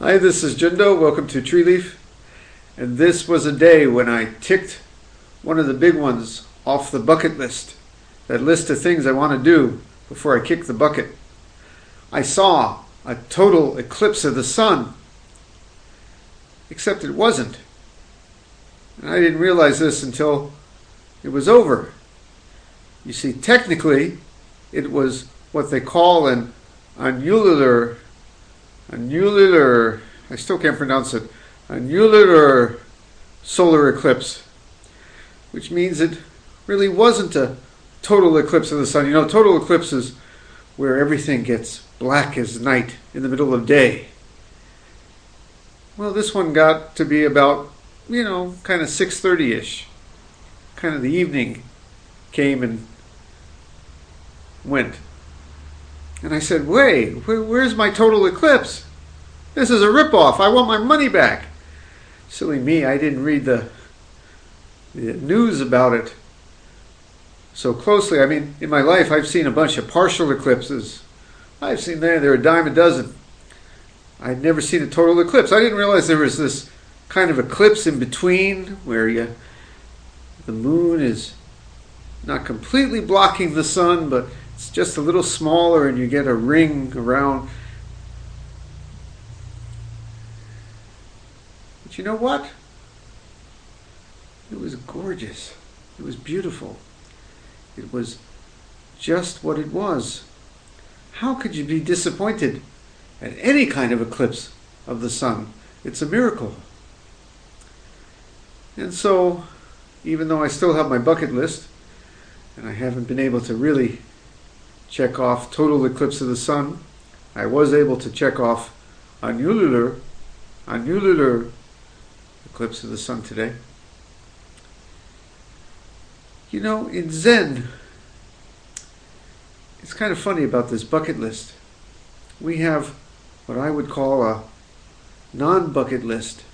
Hi, this is Jundo. Welcome to Treeleaf. And this was a day when I ticked one of the big ones off the bucket list. That list of things I want to do before I kick the bucket. I saw a total eclipse of the sun. Except it wasn't. And I didn't realize this until it was over. You see, technically, it was what they call an annular annular, I still can't pronounce it, annular solar eclipse, which means it really wasn't a total eclipse of the sun. You know, total eclipse is where everything gets black as night in the middle of day. Well, this one got to be about, you know, kind of 6:30ish. Kind of the evening came and went. And I said, wait, where's my total eclipse? This is a ripoff. I want my money back. Silly me, I didn't read the, the news about it so closely. I mean, in my life, I've seen a bunch of partial eclipses. I've seen there, they're a dime a dozen. I'd never seen a total eclipse. I didn't realize there was this kind of eclipse in between where you, the moon is not completely blocking the sun, but it's just a little smaller and you get a ring around. But you know what? It was gorgeous. It was beautiful. It was just what it was. How could you be disappointed at any kind of eclipse of the sun? It's a miracle. And so, even though I still have my bucket list, and I haven't been able to really check off total eclipse of the sun. I was able to check off annular, annular eclipse of the sun today. You know, in Zen, it's kind of funny about this bucket list. We have what I would call a non bucket list.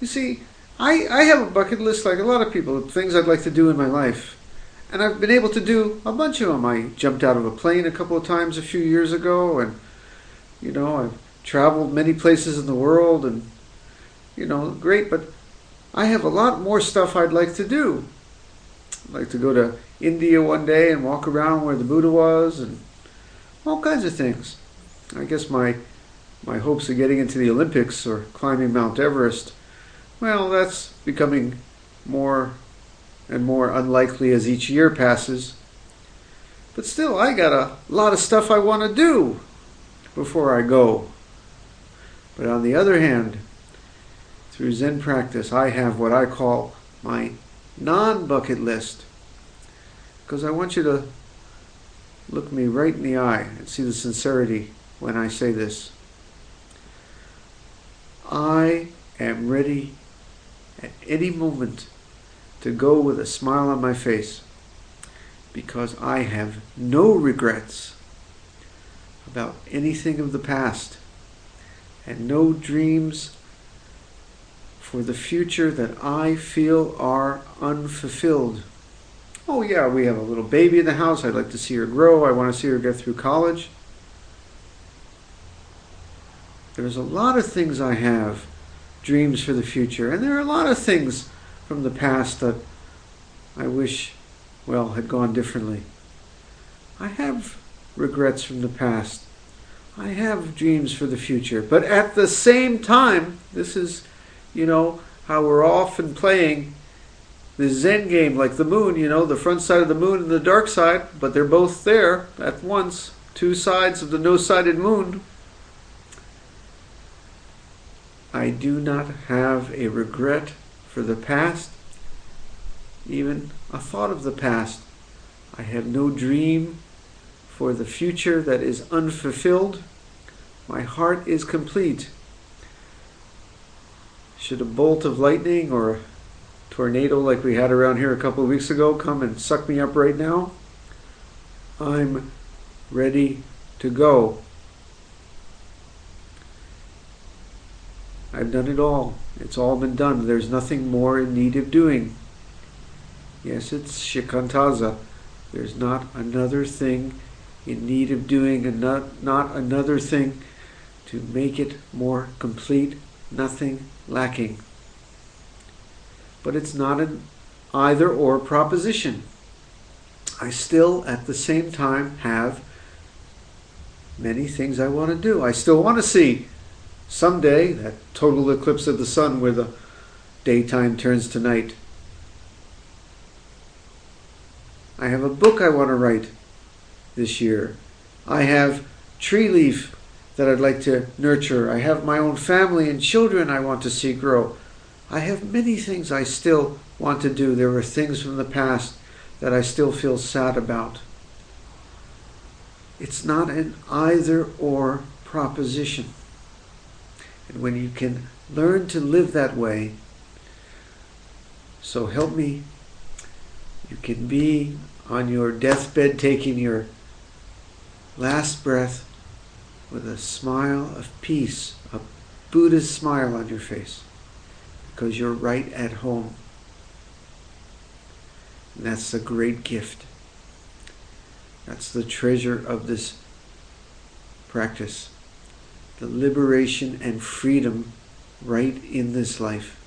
You see, I, I have a bucket list like a lot of people things I'd like to do in my life. And I've been able to do a bunch of them. I jumped out of a plane a couple of times a few years ago, and you know, I've traveled many places in the world, and you know, great. But I have a lot more stuff I'd like to do. I'd like to go to India one day and walk around where the Buddha was, and all kinds of things. I guess my my hopes of getting into the Olympics or climbing Mount Everest, well, that's becoming more and more unlikely as each year passes. But still, I got a lot of stuff I want to do before I go. But on the other hand, through Zen practice, I have what I call my non bucket list. Because I want you to look me right in the eye and see the sincerity when I say this. I am ready at any moment to go with a smile on my face because I have no regrets about anything of the past and no dreams for the future that I feel are unfulfilled. Oh, yeah, we have a little baby in the house. I'd like to see her grow. I want to see her get through college. There's a lot of things I have, dreams for the future, and there are a lot of things from the past that I wish, well, had gone differently. I have regrets from the past. I have dreams for the future. But at the same time, this is, you know, how we're often playing the Zen game, like the moon, you know, the front side of the moon and the dark side, but they're both there at once. Two sides of the no sided moon. I do not have a regret for the past, even a thought of the past. I have no dream for the future that is unfulfilled. My heart is complete. Should a bolt of lightning or a tornado like we had around here a couple of weeks ago come and suck me up right now, I'm ready to go. I've done it all. It's all been done. There's nothing more in need of doing. Yes, it's shikantaza. There's not another thing in need of doing and not, not another thing to make it more complete, nothing lacking. But it's not an either or proposition. I still, at the same time, have many things I want to do. I still want to see someday that total eclipse of the sun where the daytime turns to night. I have a book I want to write this year. I have Treeleaf that I'd like to nurture. I have my own family and children I want to see grow. I have many things I still want to do. There are things from the past that I still feel sad about. It's not an either or proposition. And when you can learn to live that way, so help me, you can be on your deathbed taking your last breath with a smile of peace, a Buddhist smile on your face, because you're right at home. And that's a great gift. That's the treasure of this practice. The liberation and freedom right in this life.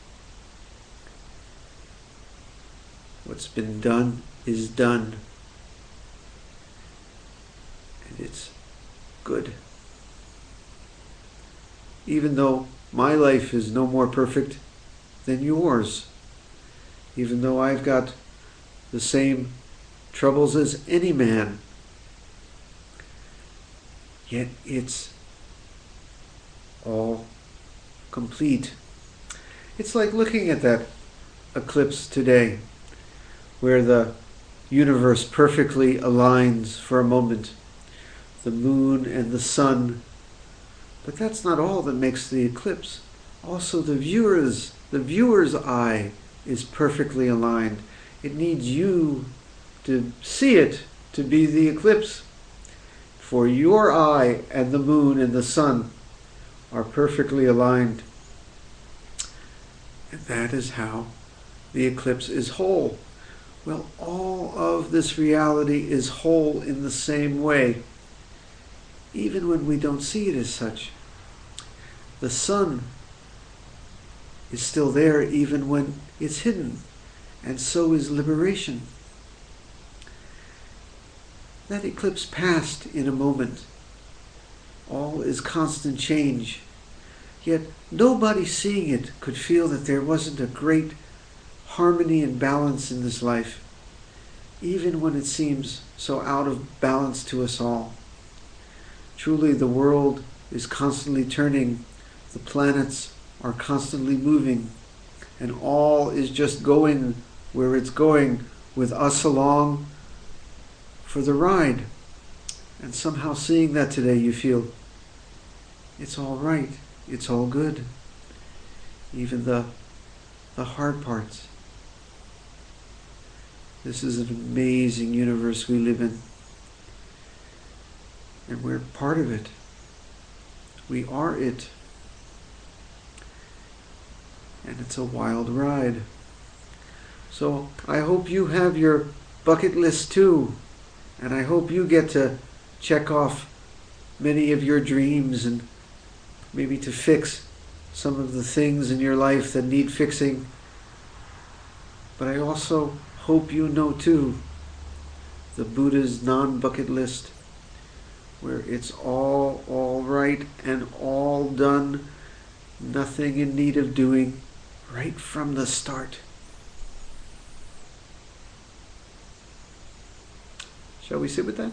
What's been done is done. And it's good. Even though my life is no more perfect than yours, even though I've got the same troubles as any man, yet it's all complete. It's like looking at that eclipse today, where the universe perfectly aligns for a moment, the moon and the sun. But that's not all that makes the eclipse. Also, the viewer's the viewer's eye is perfectly aligned. It needs you to see it to be the eclipse. For your eye and the moon and the sun are perfectly aligned. And that is how the eclipse is whole. Well, all of this reality is whole in the same way, even when we don't see it as such. The sun is still there even when it's hidden, and so is liberation. That eclipse passed in a moment. Is constant change. Yet nobody seeing it could feel that there wasn't a great harmony and balance in this life, even when it seems so out of balance to us all. Truly, the world is constantly turning, the planets are constantly moving, and all is just going where it's going with us along for the ride. And somehow seeing that today, you feel it's all right, it's all good. Even the, the hard parts. This is an amazing universe we live in. And we're part of it. We are it. And it's a wild ride. So I hope you have your bucket list too. And I hope you get to check off many of your dreams and maybe to fix some of the things in your life that need fixing. But I also hope you know too the Buddha's non bucket list, where it's all all right and all done, nothing in need of doing right from the start. Shall we sit with that?